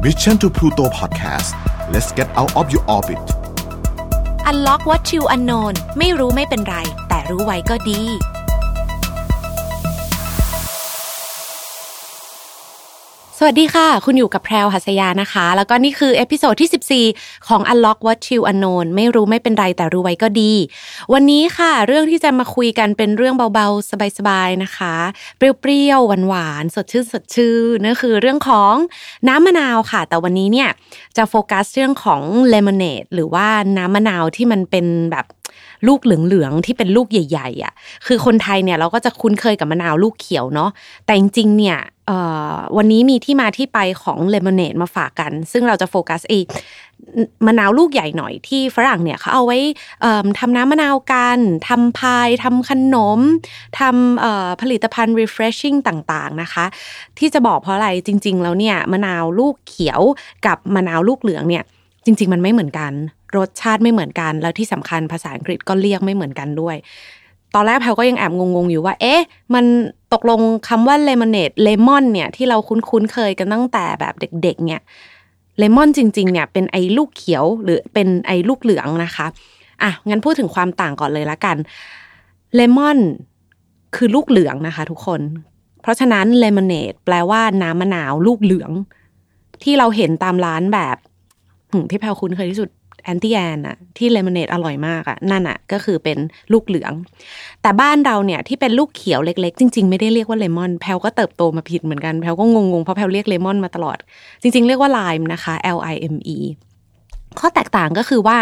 Mission to Pluto Podcast let's get out of your orbit Unlock what you unknown ไม่รู้ไม่เป็นไร แต่รู้ไว้ก็ดี สวัสดีค่ะ คุณอยู่กับแพรวหัสยานะคะ แล้วก็นี่คือ episode ที่ 14 ของ Unlock What You Unknown ไม่รู้ไม่เป็นไรแต่รู้ไว้ก็ดี วันนี้ค่ะ เรื่องที่จะมาคุยกันเป็นเรื่องเบาๆ สบายๆ นะคะ เปรี้ยวๆ หวานๆ สดชื่นสดชื่นนั่นคือเรื่องของน้ำมะนาวค่ะ แต่วันนี้เนี่ยจะโฟกัสเรื่องของเลมอนเนดหรือว่าน้ำมะนาวที่มันเป็นแบบลูกเหลืองๆที่เป็นลูกใหญ่ ๆ อะ คือคนไทยเนี่ยเราก็จะคุ้นเคยกับมะนาวลูกเขียวเนาะ แต่จริงๆ เนี่ย วันนี้มีที่มาที่ไปของเลมอนเนดมาฝากกัน ซึ่งเราจะโฟกัสเอมะนาวลูกใหญ่หน่อยที่ฝรั่งเนี่ยเขาเอาไว้ทำน้ำมะนาวกันทำพายทำขนมทำผลิตภัณฑ์ refreshing ต่างๆนะคะ ที่จะบอกเพราะอะไรจริง ๆ แล้วเนี่ยมะนาวลูกเขียวกับมะนาวลูกเหลืองเนี่ยจริง ๆ มันไม่เหมือนกัน รสชาติไม่เหมือนกัน แล้วที่สำคัญภาษาอังกฤษก็เรียกไม่เหมือนกันด้วย ตอนแรกแพลก็ยังแอบงงๆอยู่ว่า เอ๊ะ มัน ตกลงคำว่าเลมอนเนดเลมอนเนี่ยที่เราคุ้นๆเคยกันตั้งแต่แบบเด็ก ๆ เนี่ยเลมอนจริง ๆ เนี่ยเป็นไอ้ลูกเขียวหรือเป็นไอ้ลูกเหลืองนะคะอะงั้นพูดถึงความต่างก่อนเลยละกันเลมอนคือลูกเหลืองนะคะ ทุกคน เพราะฉะนั้นเลมอนเนดแปลว่าน้ำมะนาวลูกเหลือง ที่เราเห็นตามร้านแบบที่แพลคุ้นเคยที่สุด Auntie Anne's อะที่เลมอนเนดอร่อยมากอะนั่นอะก็คือเป็นลูกเหลือง แต่บ้านเราเนี่ยที่เป็นลูกเขียวเล็ก ๆ จริง ๆ ไม่ได้เรียกว่าเลมอนแพลก็เติบโตมาผิดเหมือนกันแพลก็งงๆเพราะแพลเรียกเลมอนมาตลอด จริง ๆ เรียกว่าไลม์นะคะ L I M E ข้อแตกต่างก็คือว่า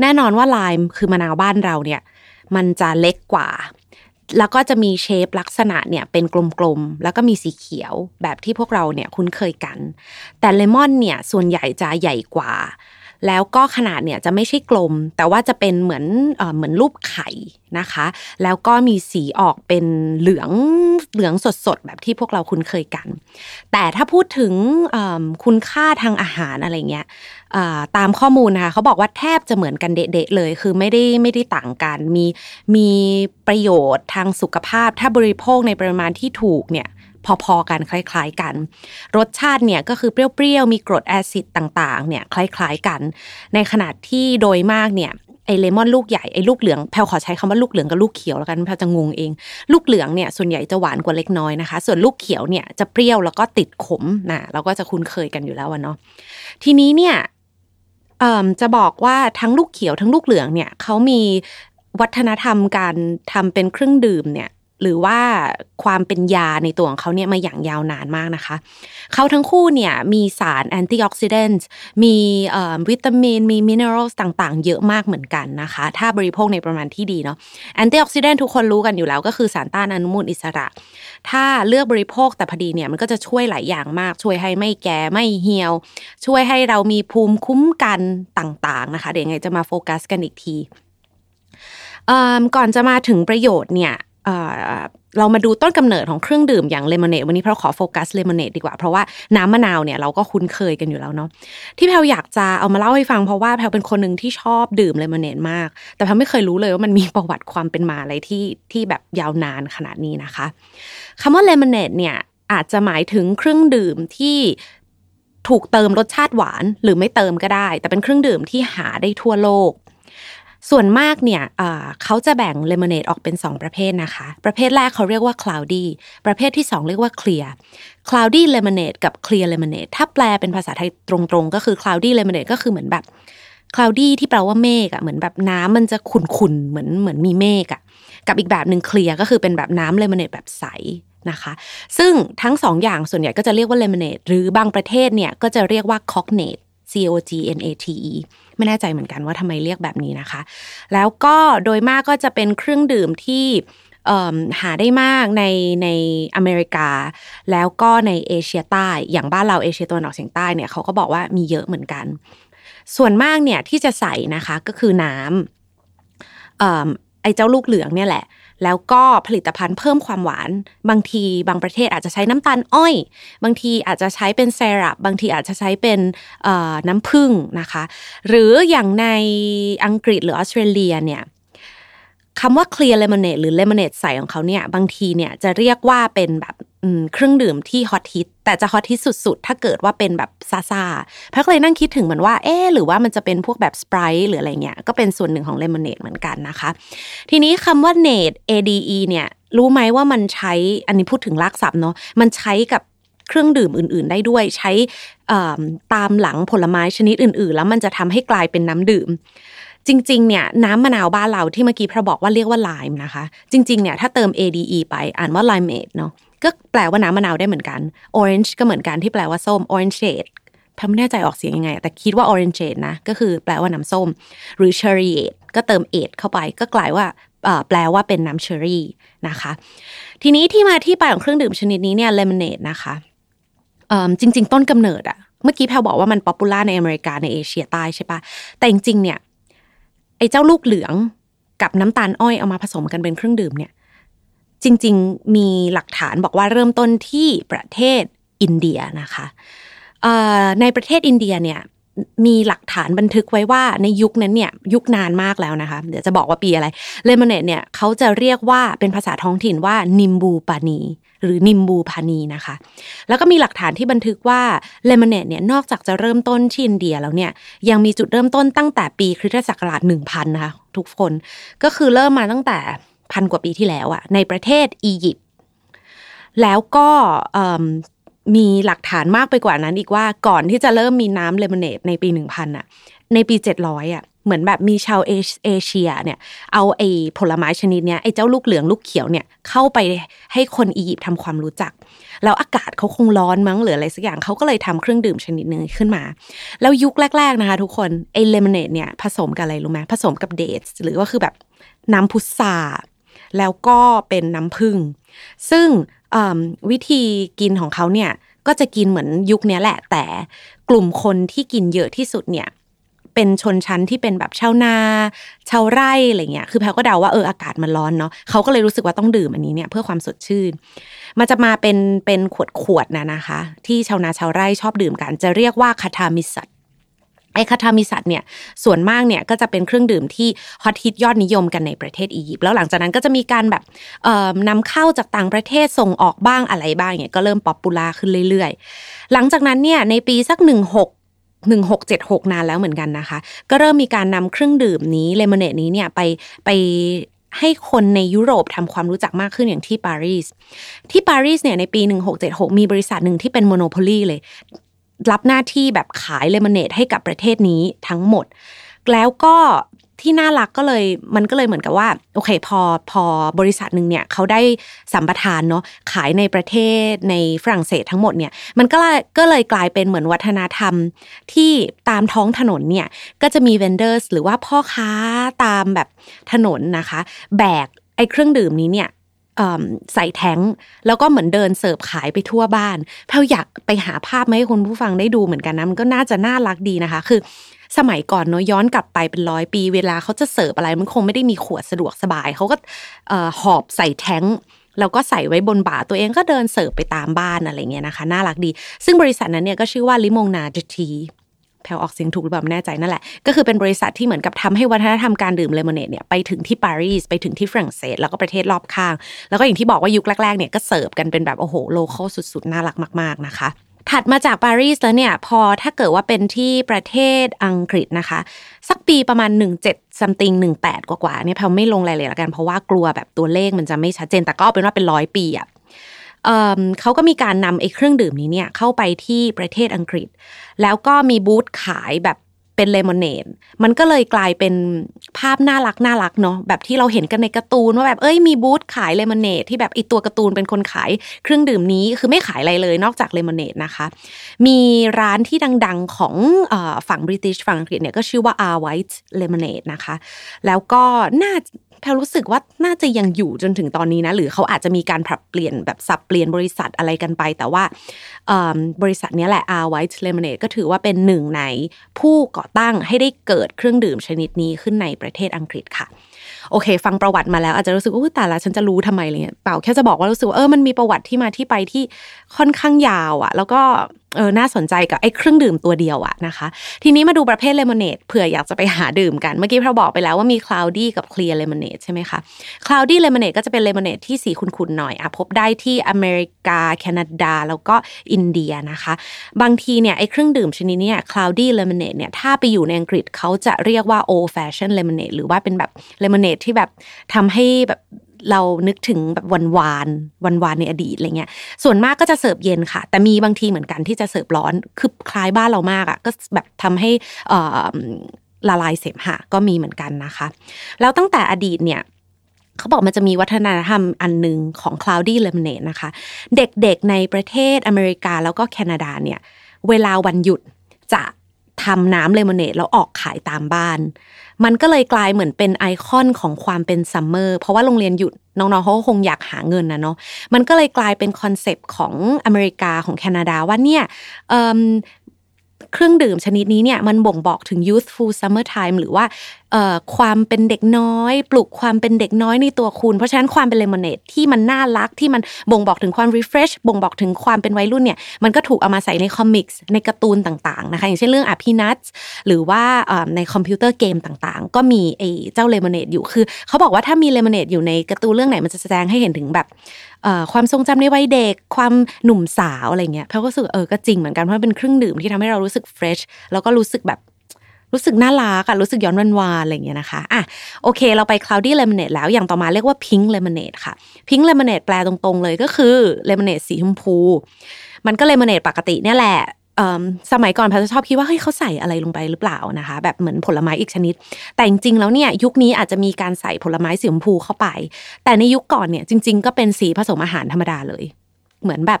แน่นอนว่าไลม์คือมะนาวบ้านเราเนี่ย มันจะเล็กกว่าแล้วก็จะมีเชฟลักษณะเนี่ยเป็นกลมๆ แล้วก็มีสีเขียวแบบที่พวกเราเนี่ยคุ้นเคยกัน แต่เลมอนเนี่ยส่วนใหญ่จะใหญ่กว่า แล้วก็ขนาดเนี่ยจะไม่ใช่กลม แต่ว่าจะเป็นเหมือนเหมือนรูปไข่นะคะ แล้วก็มีสีออกเป็นเหลืองเหลืองสดๆ แบบที่พวกเราคุ้นเคยกัน แต่ถ้าพูดถึงคุณค่าทางอาหารอะไรเงี้ยตามข้อมูลนะคะเขาบอกว่าแทบจะเหมือนกันเดะเลย คือไม่ได้ไม่ได้ต่างกัน มีมีประโยชน์ทางสุขภาพ ถ้าบริโภคในปริมาณที่ถูกเนี่ย พอๆกันคล้าย ๆกัน รสชาติเนี่ยก็คือเปรี้ยวๆมีกรดแอซิดต่างๆเนี่ยคล้ายๆกัน ในขณะที่โดยมากเนี่ยไอเลมอนลูกใหญ่ไอลูกเหลืองแพลขอใช้คำว่าลูกเหลืองกับลูกเขียวแล้วกันแพลจะงงเอง ลูกเหลืองเนี่ยส่วนใหญ่จะหวานกว่าเล็กน้อยนะคะ ส่วนลูกเขียวเนี่ยจะเปรี้ยวแล้วก็ติดขมนะเราก็จะคุ้นเคยกันอยู่แล้วเนาะทีนี้เนี่ยจะบอกว่าทั้งลูกเขียวทั้งลูกเหลืองเนี่ยเขามีวัฒนธรรมการทำเป็นเครื่องดื่มเนี่ย หรือว่าความเป็นยาในตัวของเขาเนี่ยมาอย่างยาวนานมากนะคะ เขาทั้งคู่เนี่ยมีสาร antioxidant มีวิตามิน มี mineral ต่างๆ เยอะมากเหมือนกันนะคะ ถ้าบริโภคในประมาณที่ดีเนาะantioxidant ทุกคนรู้กันอยู่แล้วก็คือสารต้านอนุมูลอิสระ ถ้าเลือกบริโภคแต่พอดีเนี่ยมันก็จะช่วยหลายอย่างมาก ช่วยให้ไม่แก่ไม่เหี่ยว ช่วยให้เรามีภูมิคุ้มกันต่างๆนะคะ เดี๋ยวไงจะมาโฟกัสกันอีกทีก่อนจะมาถึงประโยชน์เนี่ย เรามาดูต้นกำเนิดของเครื่องดื่มอย่างเลมอนเนดวันนี้เราขอโฟกัสเลมอนเนดดีกว่า เพราะว่าน้ำมะนาวเนี่ยเราก็คุ้นเคยกันอยู่แล้วเนาะที่แพลอยากจะเอามาเล่าให้ฟังเพราะว่าแพลเป็นคนหนึ่งที่ชอบดื่มเลมอนเนดมาก แต่แพลไม่เคยรู้เลยว่ามันมีประวัติความเป็นมาอะไรที่ที่แบบยาวนานขนาดนี้นะคะคำว่าเลมอนเนดเนี่ยอาจจะหมายถึงเครื่องดื่มที่ถูกเติมรสชาติหวานหรือไม่เติมก็ได้ แต่เป็นเครื่องดื่มที่หาได้ทั่วโลก ส่วนมากเนี่ยเขาจะแบ่งเลมอนเนดออกเป็น 2 ประเภทนะคะ ประเภทแรกเขาเรียกว่า cloudy ประเภทที่ 2 เรียกว่า clear cloudy lemonade กับ clear lemonade ถ้าแปลเป็นภาษาไทยตรงๆ ก็คือ cloudy lemonade ก็คือเหมือนแบบ cloudy ที่แปลว่าเมฆอะเหมือนแบบน้ำมันจะขุ่นๆเหมือนเหมือนมีเมฆอะกับอีกแบบหนึ่งเคลียร์ก็คือเป็นแบบน้ำเลมอนเนดแบบใสนะคะซึ่งทั้งสองอย่างส่วนใหญ่ก็จะเรียกว่าเลมอนเนดหรือบางประเทศเนี่ยก็จะเรียกว่าคอกเนต C O G N A T E ไม่แน่ใจเหมือนกันว่าทำไมเรียกแบบนี้นะคะ แล้วก็โดยมากก็จะเป็นเครื่องดื่มที่หาได้มากในในอเมริกา แล้วก็ในเอเชียใต้อย่างบ้านเราเอเชียตะวันออกเฉียงใต้เนี่ยเขาก็บอกว่ามีเยอะเหมือนกัน ส่วนมากเนี่ยที่จะใส่นะคะก็คือน้ำไอ้เจ้าลูกเหลืองเนี่ยแหละ แล้วก็ผลิตภัณฑ์เพิ่มความหวาน บางทีบางประเทศอาจจะใช้น้ำตาลอ้อย บางทีอาจจะใช้เป็นเซรัปบางทีอาจจะใช้เป็นน้ำผึ้งนะคะ หรืออย่างในอังกฤษหรือออสเตรเลียเนี่ย คำว่า clear lemonade หรือ lemonade ใสของเขาเนี่ยบางทีเนี่ยจะเรียกว่าเป็นแบบเครื่องดื่มที่ฮอตฮิตแต่จะฮอตฮิตสุดๆ ถ้าเกิดว่าเป็นแบบซาซาพักเลยนั่งคิดถึงเหมือนว่าเอ๊หรือว่ามันจะเป็นพวกแบบสไปร์หรืออะไรเงี้ยก็เป็นส่วนหนึ่งของเลมอนเนดเหมือนกันนะคะ ทีนี้คำว่าเนด ADE เนี่ยรู้ไหมว่ามันใช้อันนี้พูดถึงลากศัพท์เนาะมันใช้กับเครื่องดื่มอื่น ๆ ได้ด้วยใช้ตามหลังผลไม้ชนิดอื่น ๆ แล้วมันจะทำให้กลายเป็นน้ำดื่ม จริงๆเนี่ยน้ำมะนาวบ้านเราที่เมื่อกี้พระบอกว่าเรียกว่าไลม์นะคะ จริงๆเนี่ยถ้าเติม ADE ไปอ่านว่า limeade เนาะก็แปลว่าน้ำมะนาวได้เหมือนกัน orange ก็เหมือนกันที่แปลว่าส้ม orangeade แพลไม่แน่ใจออกเสียงยังไง แต่คิดว่า orangeade นะก็คือแปลว่าน้ำส้ม หรือ cherryade ก็เติม ade เข้าไปก็กลายว่าแปลว่าเป็นน้ำเชอรี่นะคะ ทีนี้ที่มาที่ไปของเครื่องดื่มชนิดนี้เนี่ยเลมอนเนดนะคะจริง ๆ ต้นกำเนิดอะเมื่อกี้แพลบอกว่ามัน popular ในอเมริกาในเอเชียใต้ใช่ปะแต่จริงๆเนี่ย ไอ้เจ้าลูกเหลืองกับน้ำตาลอ้อยเอามาผสมกันเป็นเครื่องดื่มเนี่ย จริง ๆ มีหลักฐานบอกว่าเริ่มต้นที่ประเทศอินเดียนะคะในประเทศอินเดียเนี่ยมีหลักฐานบันทึกไว้ว่าในยุคนั้นเนี่ยยุคนานมากแล้วนะคะ เดี๋ยวจะบอกว่าปีอะไรเลมอนเนตเนี่ยเขาจะเรียกว่าเป็นภาษาท้องถิ่นว่านิมบูปานี หรือนิมบูพานีนะคะ แล้วก็มีหลักฐานที่บันทึกว่าเลมอนเนตเนี่ยนอกจากจะเริ่มต้นที่อินเดียแล้วเนี่ยยังมีจุดเริ่มต้นตั้งแต่ปีคริสตศักราช1000นะคะทุกคนก็คือเริ่มมาตั้งแต่พันกว่าปีที่แล้วอะในประเทศอียิปต์แล้วก็มีหลักฐานมากไปกว่านั้นอีกว่าก่อนที่จะเริ่มมีน้ำเลมอนเนดในปีหนึ่งพันอะในปีเจ็ดร้อยอะ เหมือนแบบมีชาวเอเชียเนี่ยเอาไอ้ผลไม้ชนิดเนี้ยไอ้เจ้าลูกเหลืองลูกเขียวเนี่ยเข้าไปให้คนอียิปต์ทำความรู้จัก แล้วอากาศเขาคงร้อนมั้งหรืออะไรสักอย่างเขาก็เลยทำเครื่องดื่มชนิดนึงขึ้นมา แล้วยุคแรก ๆนะคะทุกคนไอ้เลมอนเนดเนี่ยผสมกับอะไรรู้ไหมผสมกับเดทหรือว่าคือแบบน้ำพุทราแล้วก็เป็นน้ำผึ้งซึ่งวิธีกินของเขาเนี่ยก็จะกินเหมือนยุคนี้แหละ แต่กลุ่มคนที่กินเยอะที่สุดเนี่ย เป็นชนชั้นที่เป็นแบบชาวนาชาวไร่อะไรเงี้ยคือแพลก็เดาว่าเอออากาศมันร้อนเนาะเขาก็เลยรู้สึกว่าต้องดื่มอันนี้เนี่ยเพื่อความสดชื่น มันจะมาเป็นเป็นขวดขวดนะนะคะ ที่ชาวนาชาวไร่ชอบดื่มกัน จะเรียกว่า qatarmizat ไอ qatarmizat เนี่ยส่วนมากเนี่ยก็จะเป็นเครื่องดื่มที่ฮอตฮิตยอดนิยมกันในประเทศอียิปต์แล้วหลังจากนั้นก็จะมีการแบบนำเข้าจากต่างประเทศส่งออกบ้างอะไรบ้างเนี่ยก็เริ่ม popular ขึ้นเรื่อยๆ หลังจากนั้นเนี่ยในปีสักห นึ่งหนึ่งหกเจ็ดหกนานแล้วเหมือนกันนะคะ ก็เริ่มมีการนำเครื่องดื่มนี้เลมอนเนดนี้เนี่ยไปไปให้คนในยุโรปทำความรู้จักมากขึ้นอย่างที่ปารีส ที่ปารีสเนี่ยในปี 1676 มีบริษัทหนึ่งที่เป็น monopoly เลย รับหน้าที่แบบขายเลมอนเนดให้กับประเทศนี้ทั้งหมด แล้วก็ ที่น่ารักก็เลยมันก็เลยเหมือนกับว่าโอเคพอพอบริษัทหนึ่งเนี่ยเขาได้สัมปทานเนาะขายในประเทศในฝรั่งเศสทั้งหมดเนี่ยมันก็ก็เลยกลายเป็นเหมือนวัฒนธรรมที่ตามท้องถนนเนี่ยก็จะมี vendors หรือว่าพ่อค้าตามแบบถนนนะคะ แบกไอ้เครื่องดื่มนี้เนี่ยใส่แท็งก์แล้วก็เหมือนเดินเสิร์ฟขายไปทั่วบ้านแพลอยากไปหาภาพมาให้คุณผู้ฟังได้ดูเหมือนกันนะมันก็น่าจะน่ารักดีนะคะ คือ สมัยก่อนเนาะย้อนกลับไปเป็นร้อยปี เวลาเขาจะเสิร์ฟอะไรมันคงไม่ได้มีขวดสะดวกสบายเขาก็หอบใส่แท็งก์แล้วก็ใส่ไว้บนบ่าตัวเองก็เดินเสิร์ฟไปตามบ้านอะไรเงี้ยนะคะน่ารักดี ซึ่งบริษัทนั้นเนี่ยก็ชื่อว่าลิมงนาจทีแพลออกเสียงถูกหรือเปล่าไม่แน่ใจนั่นแหละ ก็คือเป็นบริษัทที่เหมือนกับทำให้วัฒนธรรมการดื่มเลมอนเนดเนี่ยไปถึงที่ปารีสไปถึงที่ฝรั่งเศส แล้วก็ประเทศรอบข้าง แล้วก็อย่างที่บอกว่ายุคแรกๆเนี่ยก็เสิร์ฟกันเป็นแบบโอ้โหโลเคอลสุดๆ น่ารักมาก ๆนะคะ ถัดมาจากปารีสแล้วเนี่ยพอถ้าเกิดว่าเป็นที่ประเทศอังกฤษนะคะ สักปีประมาณ 17 something 18 กว่าๆเนี่ยแพลไม่ลงรายละเอียดแล้วกัน เพราะว่ากลัวแบบตัวเลขมันจะไม่ชัดเจน แต่ก็เป็นว่าเป็นร้อยปีอะเขาก็มีการนำไอ้เครื่องดื่มนี้เนี่ยเข้าไปที่ประเทศอังกฤษ แล้วก็มีบูธขายแบบ เป็นเลมอนเนดมันก็เลยกลายเป็นภาพน่ารักน่ารักเนาะแบบที่เราเห็นกันในการ์ตูนว่าแบบเอ้ยมีบูธขายเลมอนเนดที่แบบอีตัวการ์ตูนเป็นคนขายเครื่องดื่มนี้คือไม่ขายอะไรเลยนอกจากเลมอนเนดนะคะ มีร้านที่ดังๆของฝั่งบริติชฝั่งอังกฤษเนี่ยก็ชื่อว่า R White Lemonade นะคะ แล้วก็น่า แพลรู้สึกว่าน่าจะยังอยู่จนถึงตอนนี้นะหรือเขาอาจจะมีการปรับเปลี่ยนแบบสับเปลี่ยนบริษัทอะไรกันไป แต่ว่าบริษัทนี้แหละ R White Lemonade ก็ถือว่าเป็นหนึ่งในผู้ก่อตั้งให้ได้เกิดเครื่องดื่มชนิดนี้ขึ้นในประเทศอังกฤษค่ะโอเค ฟังประวัติมาแล้วอาจจะรู้สึกว่าแต่ละฉันจะรู้ทำไมอะไรเงี้ยเปล่าแค่จะบอกว่ารู้สึกว่าเออมันมีประวัติที่มาที่ไปที่ค่อนข้างยาวอะ่ะแล้วก็ เออน่าสนใจกับไอ้เครื่องดื่มตัวเดียวอะนะคะ ทีนี้มาดูประเภทเลมอนเนดเผื่ออยากจะไปหาดื่มกัน เมื่อกี้เราบอกไปแล้วว่ามี cloudy กับ clear lemonade ใช่ไหมคะ cloudy lemonade ก็จะเป็นเลมอนเนดที่สีขุ่นๆหน่อยอะพบได้ที่อเมริกา แคนาดา แล้วก็อินเดียนะคะ บางทีเนี่ยไอ้เครื่องดื่มชนิดนี้ cloudy lemonade เนี่ยถ้าไปอยู่ในอังกฤษเขาจะเรียกว่า old fashion lemonade หรือว่าเป็นแบบเลมอนเนดที่แบบทำให้แบบ เรานึกถึงแบบวันวานวันวานในอดีตอะไรเงี้ยส่วนมากก็จะเสิร์ฟเย็นค่ะ แต่มีบางทีเหมือนกันที่จะเสิร์ฟร้อนคือคล้ายบ้านเรามากอะก็แบบทำให้ละลายเสมหะก็มีเหมือนกันนะคะ แล้วตั้งแต่อดีตเนี่ยเขาบอกมันจะมีวัฒนธรรมอันหนึ่งของ cloudy lemonade นะคะ เด็กๆในประเทศอเมริกาแล้วก็แคนาดาเนี่ย เวลาวันหยุดจะทำน้ำเลมอนเนดแล้วออกขายตามบ้าน มันก็เลยกลายเหมือนเป็นไอคอนของความเป็น summer เพราะว่าโรงเรียนหยุดน้องๆเขาคงอยากหาเงินนะเนาะมันก็เลยกลายเป็น concept ของอเมริกาของแคนาดาว่าเนี่ยเครื่องดื่มชนิดนี้เนี่ยมันบ่งบอกถึง youthful summer time หรือว่า ความเป็นเด็กน้อย ปลุกความเป็นเด็กน้อยในตัวคุณ เพราะฉะนั้นความเป็นเลมอนเนดที่มันน่ารักที่มันบ่งบอกถึงความ refresh บ่งบอกถึงความเป็นวัยรุ่นเนี่ยมันก็ถูกเอามาใส่ใน comics ในการ์ตูนต่างๆนะคะอย่างเช่นเรื่อง Peanuts หรือว่าในคอมพิวเตอร์เกมต่างๆ ก็มีไอ้เจ้าเลมอนเนดอยู่คือเขาบอกว่าถ้ามีเลมอนเนดอยู่ในการ์ตูนเรื่องไหนมันจะแสดงให้เห็นถึงแบบความทรงจำในวัยเด็ก ความหนุ่มสาวอะไรเงี้ยเขาก็รู้สึกเออก็จริงเหมือนกันเพราะเป็นเครื่องดื่มที่ทำให้เรารู้สึกเฟรชแล้วก็รู้สึกแบบ รู้สึกน่ารักอะรู้สึกย้อนวันวานอะไรเงี้ยนะคะอะโอเค เราไป cloudy lemonade แล้วอย่างต่อมาเรียกว่า pink lemonade ค่ะ pink lemonade แปลตรงๆเลยก็คือ lemonade สีชมพู มันก็ lemonade ปกติเนี่ยแหละสมัยก่อนพาจะชอบคิดว่าเฮ้ยเขาใส่อะไรลงไปหรือเปล่านะคะ แบบเหมือนผลไม้อีกชนิด แต่จริงๆแล้วเนี่ยยุคนี้อาจจะมีการใส่ผลไม้สีชมพูเข้าไป แต่ในยุคก่อนเนี่ยจริง ๆ ก็เป็นสีผสมอาหารธรรมดาเลย เหมือนแบบ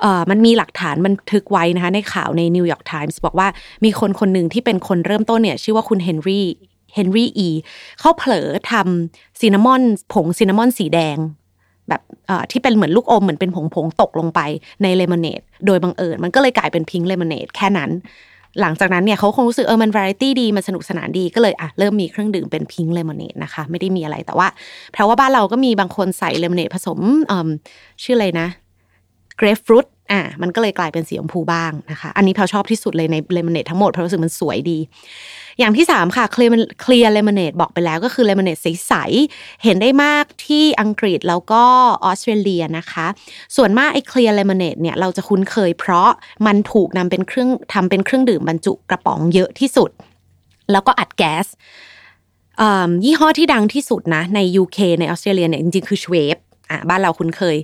เออมันมีหลักฐานบันทึกไว้นะคะในข่าวในนิวยอร์กไทมส์บอกว่ามีคนคนหนึ่งที่เป็นคนเริ่มต้นเนี่ยชื่อว่าคุณเฮนรี่เฮนรี่อีเขาเผลอทำ cinnamon ผง cinnamon สีแดงแบบที่เป็นเหมือนลูกอมเหมือนเป็นผงๆตกลงไปในเลมอนเนดโดยบังเอิญมันก็เลยกลายเป็น pink lemonade แค่นั้น หลังจากนั้นเนี่ยเขาคงรู้สึกเออมันวาไรตี้ดีมันสนุกสนานดีก็เลยอะเริ่มมีเครื่องดื่มเป็น pink lemonade นะคะ ไม่ได้มีอะไรแต่ว่า เพราะว่าบ้านเราก็มีบางคนใส่เลมอนเนดผสมชื่ออะไรนะ เกรฟฟรุตอะมันก็เลยกลายเป็นสีชมพูบ้างนะคะ อันนี้เพาชอบที่สุดเลยในเลมอนเนดทั้งหมดเพราะรู้สึกมันสวยดี อย่างที่ 3 ค่ะเคลียร์เคลียร์เลมอนเนดบอกไปแล้วก็คือเลมอนเนดใสๆเห็นได้มากที่อังกฤษแล้วก็ออสเตรเลียนะคะ ส่วนมากไอ้เคลียร์เลมอนเนดเนี่ยเราจะคุ้นเคยเพราะมันถูกนำเป็นเครื่องทำเป็นเครื่องดื่มบรรจุกระป๋องเยอะที่สุด แล้วก็อัดแก๊สยี่ห้อที่ดังที่สุดนะใน UK ในออสเตรเลียเนี่ยจริงๆคือ Schweppes อะบ้านเราคุ้นเคย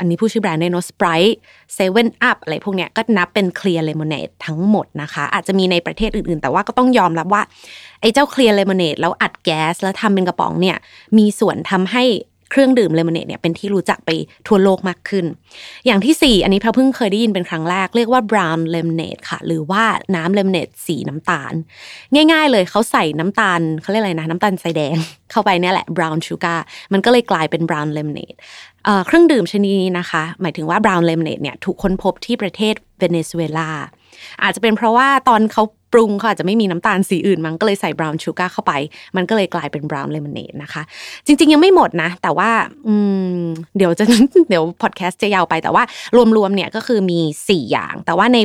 อันนี้พูดชื่อแบรนด์ได้เนาะสไปรท์เซเว่นอัพอะไรพวกเนี้ยก็นับเป็น clear lemonade ทั้งหมดนะคะ อาจจะมีในประเทศอื่นๆ แต่ว่าก็ต้องยอมรับว่าไอ้เจ้า clear lemonade แล้วอัดแก๊สแล้วทำเป็นกระป๋องเนี่ยมีส่วนทำให้ เครื่องดื่มเลมอนเนดเนี่ยเป็นที่รู้จักไปทั่วโลกมากขึ้น อย่างที่ 4 อันนี้แพลเพิ่งเคยได้ยินเป็นครั้งแรก เรียกว่า brown lemonade ค่ะ หรือว่าน้ำเลมอนเนดสีน้ำตาล ง่าย ๆ เลยเขาใส่น้ำตาลเขาเรียกอะไรนะ น้ำตาลทรายแดง เข้าไปเนี่ยแหละ brown sugar มันก็เลยกลายเป็น brown lemonade เครื่องดื่มชนิดนี้นะคะ หมายถึงว่า brown lemonade เนี่ยถูกค้นพบที่ประเทศเวเนซุเอลา อาจจะเป็นเพราะว่าตอนเขาปรุงเขาอาจจะไม่มีน้ำตาลสีอื่น มันก็เลยใส่ brown sugar เข้าไป มันก็เลยกลายเป็น brown lemonade นะคะ จริง ๆ ยังไม่หมดนะ แต่ว่าเดี๋ยวจะเดี๋ยวพอดแคสต์จะยาวไปแต่ว่ารวมๆเนี่ยก็คือมี 4 อย่าง แต่ว่าใน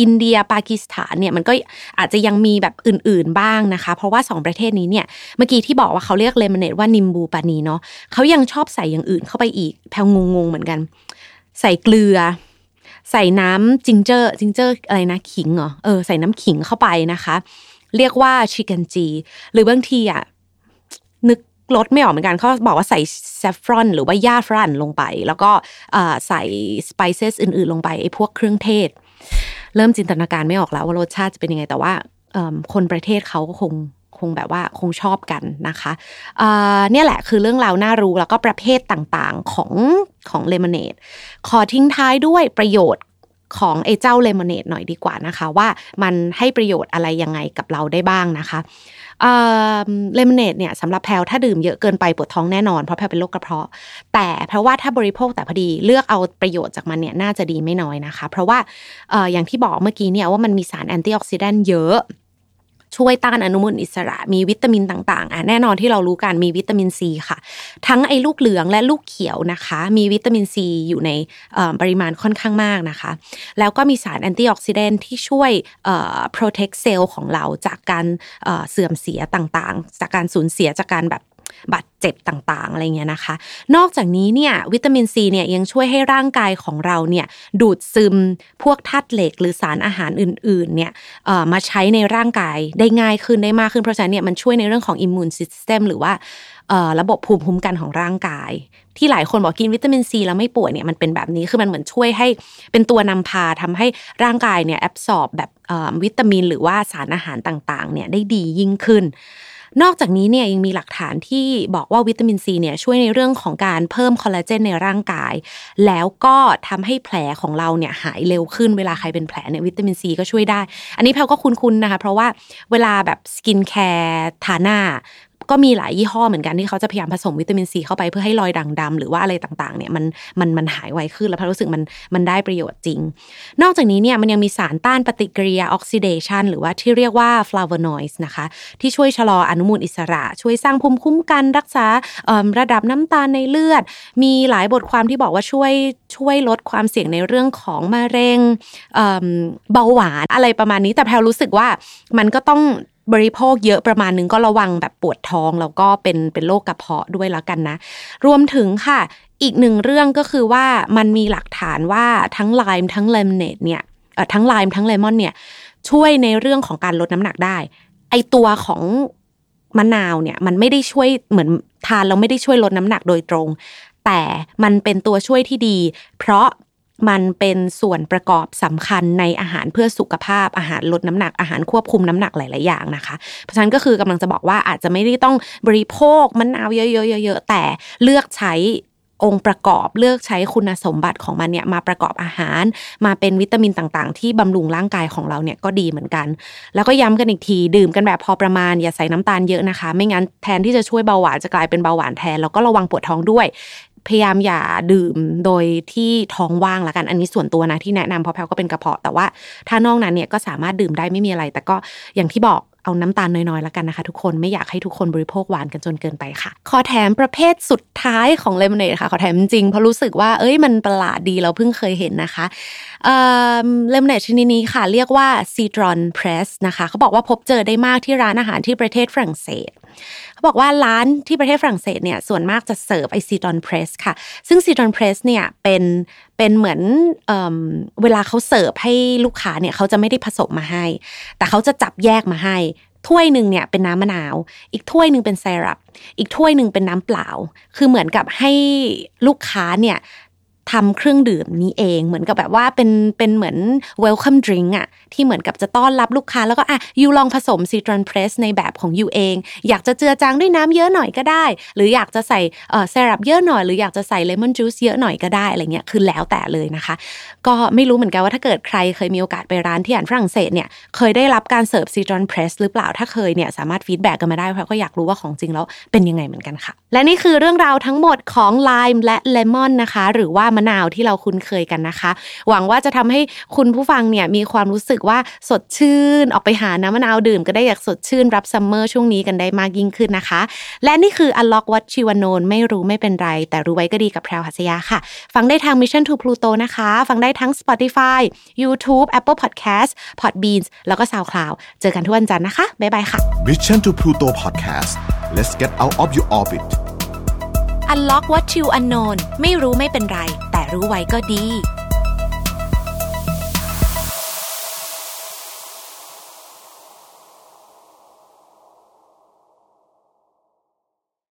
อินเดียปากีสถานเนี่ยมันก็อาจจะยังมีแบบอื่นๆบ้างนะคะ เพราะว่า 2 ประเทศนี้เนี่ยเมื่อกี้ที่บอกว่าเขาเรียกเลมอนเนดว่านิมบูปานีเนาะเขายังชอบใส่อย่างอื่นเข้าไปอีกแพลงงงๆเหมือนกัน ใส่เกลือ ใส่น้ำจิงเจอร์จิงเจอร์อะไรนะขิงเหรอเออใส่น้ำขิงเข้าไปนะคะ เรียกว่าชิคเกนจี หรือบางทีอะนึกรสไม่ออกเหมือนกันเขาบอกว่าใส่แซฟฟรอนหรือว่าย่าฝรั่งลงไป แล้วก็ใส่สไปเซสอื่น ๆ ลงไปไอ้พวกเครื่องเทศ เริ่มจินตนาการไม่ออกแล้วว่ารสชาติจะเป็นยังไงแต่ว่าคนประเทศเขาก็คง คงแบบว่าคงชอบกันนะคะเนี่ยแหละคือเรื่องราวน่ารู้แล้วก็ประเภทต่างๆของของเลมอนเนดขอทิ้งท้ายด้วยประโยชน์ของไอ้เจ้าเลมอนเนดหน่อยดีกว่านะคะ ว่ามันให้ประโยชน์อะไรยังไงกับเราได้บ้างนะคะเลมอนเนดเนี่ยสำหรับแพลถ้าดื่มเยอะเกินไปปวดท้องแน่นอนเพราะแพลเป็นโรคกระเพาะ แต่เพราะว่าถ้าบริโภคแต่พอดีเลือกเอาประโยชน์จากมันเนี่ยน่าจะดีไม่น้อยนะคะ เพราะว่าอย่างที่บอกเมื่อกี้เนี่ยว่ามันมีสาร antioxidant เยอะ ช่วยต้านอนุมูลอิสระ มีวิตามินต่างๆอะแน่นอนที่เรารู้กันมีวิตามินซีค่ะ ทั้งไอ้ลูกเหลืองและลูกเขียวนะคะ มีวิตามินซีอยู่ในปริมาณค่อนข้างมากนะคะ แล้วก็มีสาร antioxidant ที่ช่วย protect เซลล์ของเราจากการเสื่อมเสียต่างๆ จากการสูญเสียจากการแบบ บาดเจ็บต่างๆอะไรเงี้ยนะคะ นอกจากนี้เนี่ยวิตามินซีเนี่ยยังช่วยให้ร่างกายของเราเนี่ยดูดซึมพวกธาตุเหล็กหรือสารอาหารอื่นๆเนี่ยมาใช้ในร่างกายได้ง่ายขึ้นได้มากขึ้นเพราะฉะนั้นเนี่ยมันช่วยในเรื่องของ immune system หรือว่าระบบภูมิคุ้มกันของร่างกาย ที่หลายคนบอกกินวิตามินซีแล้วไม่ป่วยเนี่ยมันเป็นแบบนี้คือมันเหมือนช่วยให้เป็นตัวนำพาทำให้ร่างกายเนี่ย absorb แบบวิตามิน หรือว่าสารอาหารต่างๆเนี่ยได้ดียิ่งขึ้น นอกจากนี้เนี่ยยังมีหลักฐานที่บอกว่าวิตามินซีเนี่ยช่วยในเรื่องของการเพิ่มคอลลาเจนในร่างกาย แล้วก็ทำให้แผลของเราเนี่ยหายเร็วขึ้นเวลาใครเป็นแผลเนี่ยวิตามินซีก็ช่วยได้ อันนี้แพลก็คุ้นๆนะคะ เพราะว่าเวลาแบบ skincare ทาหน้า ก็มีหลายยี่ห้อเหมือนกันที่เขาจะพยายามผสมวิตามินซีเข้าไปเพื่อให้รอยด่างดำหรือว่าอะไรต่างๆเนี่ยมันมันมันหายไวขึ้นแล้วแพลรู้สึกมันมันได้ประโยชน์จริง นอกจากนี้เนี่ยมันยังมีสารต้านปฏิกิริยาออกซิเดชันหรือว่าที่เรียกว่า flavonoids นะคะ ที่ช่วยชะลออนุมูลอิสระ ช่วยสร้างภูมิคุ้มกันรักษาระดับน้ำตาลในเลือด มีหลายบทความที่บอกว่าช่วยช่วยลดความเสี่ยงในเรื่องของมะเร็งเบาหวานอะไรประมาณนี้แต่แพลรู้สึกว่ามันก็ต้อง บริโภคเยอะประมาณนึงก็ระวังแบบปวดท้องแล้วก็เป็นเป็นโรคกระเพาะด้วยแล้วกันนะ รวมถึงค่ะ อีกหนึ่งเรื่องก็คือว่ามันมีหลักฐานว่าทั้งไลม์ทั้งเลมเนตเนี่ยทั้งไลม์ทั้งเลมอนเนี่ยช่วยในเรื่องของการลดน้ำหนักได้ ไอตัวของมะนาวเนี่ยมันไม่ได้ช่วยเหมือนทานแล้วไม่ได้ช่วยลดน้ำหนักโดยตรง แต่มันเป็นตัวช่วยที่ดี เพราะ มันเป็นส่วนประกอบสำคัญในอาหารเพื่อสุขภาพอาหารลดน้ำหนักอาหารควบคุมน้ำหนักหลาย ๆ อย่างนะคะ เพราะฉะนั้นก็คือกำลังจะบอกว่าอาจจะไม่ได้ต้องบริโภคมะนาวเยอะๆๆแต่เลือกใช้องค์ประกอบเลือกใช้คุณสมบัติของมันเนี่ยมาประกอบอาหาร มาเป็นวิตามินต่างๆ ที่บำรุงร่างกายของเราเนี่ยก็ดีเหมือนกัน แล้วก็ย้ำกันอีกทีดื่มกันแบบพอประมาณอย่าใส่น้ำตาลเยอะนะคะ ไม่งั้นแทนที่จะช่วยเบาหวานจะกลายเป็นเบาหวานแทนแล้วก็ระวังปวดท้องด้วย พยายามอย่าดื่มโดยที่ท้องว่างละกันอันนี้ส่วนตัวนะที่แนะนำเพราะแพลก็เป็นกระเพาะแต่ว่าถ้านอกนั้นเนี่ยก็สามารถดื่มได้ไม่มีอะไร แต่ก็อย่างที่บอกเอาน้ำตาลน้อยๆ แล้วกันนะคะ ทุกคนไม่อยากให้ทุกคนบริโภคหวานกันจนเกินไปค่ะ ขอแถมประเภทสุดท้ายของเลมอนเนดค่ะ ขอแถมจริงเพราะรู้สึกว่า เอ้ยมันประหลาดดีเราเพิ่งเคยเห็นนะคะเลมอนเนดชนิดนี้ค่ะ เรียกว่า citron pressé นะคะ เขาบอกว่าพบเจอได้มากที่ร้านอาหารที่ประเทศฝรั่งเศส เขาบอกว่าร้านที่ประเทศฝรั่งเศสเนี่ยส่วนมากจะเสิร์ฟไอ้ citron pressé ค่ะ ซึ่ง citron pressé เนี่ยเป็นเป็นเหมือนเเวลาเขาเสิร์ฟให้ลูกค้าเนี่ยเขาจะไม่ได้ผสมมาให้ แต่เขาจะจับแยกมาให้ถ้วยหนึ่งเนี่ยเป็นน้ำมะนาว อีกถ้วยหนึ่งเป็นไซรัป อีกถ้วยหนึ่งเป็นน้ำเปล่า คือเหมือนกับให้ลูกค้าเนี่ย ทำเครื่องดื่มนี้เอง เหมือนกับแบบว่าเป็นเป็นเหมือน welcome drink อะที่เหมือนกับจะต้อนรับลูกค้า แล้วก็อะยูลองผสมซีตรอนเพรสในแบบของยูเอง อยากจะเจือจางด้วยน้ำเยอะหน่อยก็ได้ หรืออยากจะใส่เอ่อเซรัปเยอะหน่อย หรืออยากจะใส่ lemon juice เยอะหน่อยก็ได้อะไรเงี้ยคือแล้วแต่เลยนะคะ ก็ไม่รู้เหมือนกันว่าถ้าเกิดใครเคยมีโอกาสไปร้านที่อ่านฝรั่งเศสเนี่ยเคยได้รับการเสิร์ฟ citron pressé หรือเปล่าถ้าเคยเนี่ยสามารถ feedback กันมาได้เพราะก็อยากรู้ว่าของจริงแล้วเป็นยังไงเหมือนกันค่ะ และนี่คือเรื่องราวทั้งหมดของ lime และเลมอนนะคะ หรือว่ามะนาวที่เราคุ้นเคยกันนะคะ หวังว่าจะทำให้คุณผู้ฟังเนี่ยมีความรู้สึกว่าสดชื่น ออกไปหาน้ำมะนาวดื่มก็ได้อยากสดชื่นรับ summer ช่วงนี้กันได้มากยิ่งขึ้นนะคะ และนี่คือ Unlock What ชิวานนไม่รู้ไม่เป็นไร แต่รู้ไว้ก็ดีกับแพรวหัสยาค่ะ ฟังได้ทาง Mission to Pluto นะคะ ฟังได้ทั้ง Spotify YouTube Apple Podcast Podbeans แล้วก็ SoundCloud เจอกันทุกวันจันทร์นะคะบ๊ายบายค่ะ Mission to Pluto Podcast let's get out of your orbit Unlock What You Unknown ไม่รู้ไม่เป็นไร แต่รู้ไว้ก็ดี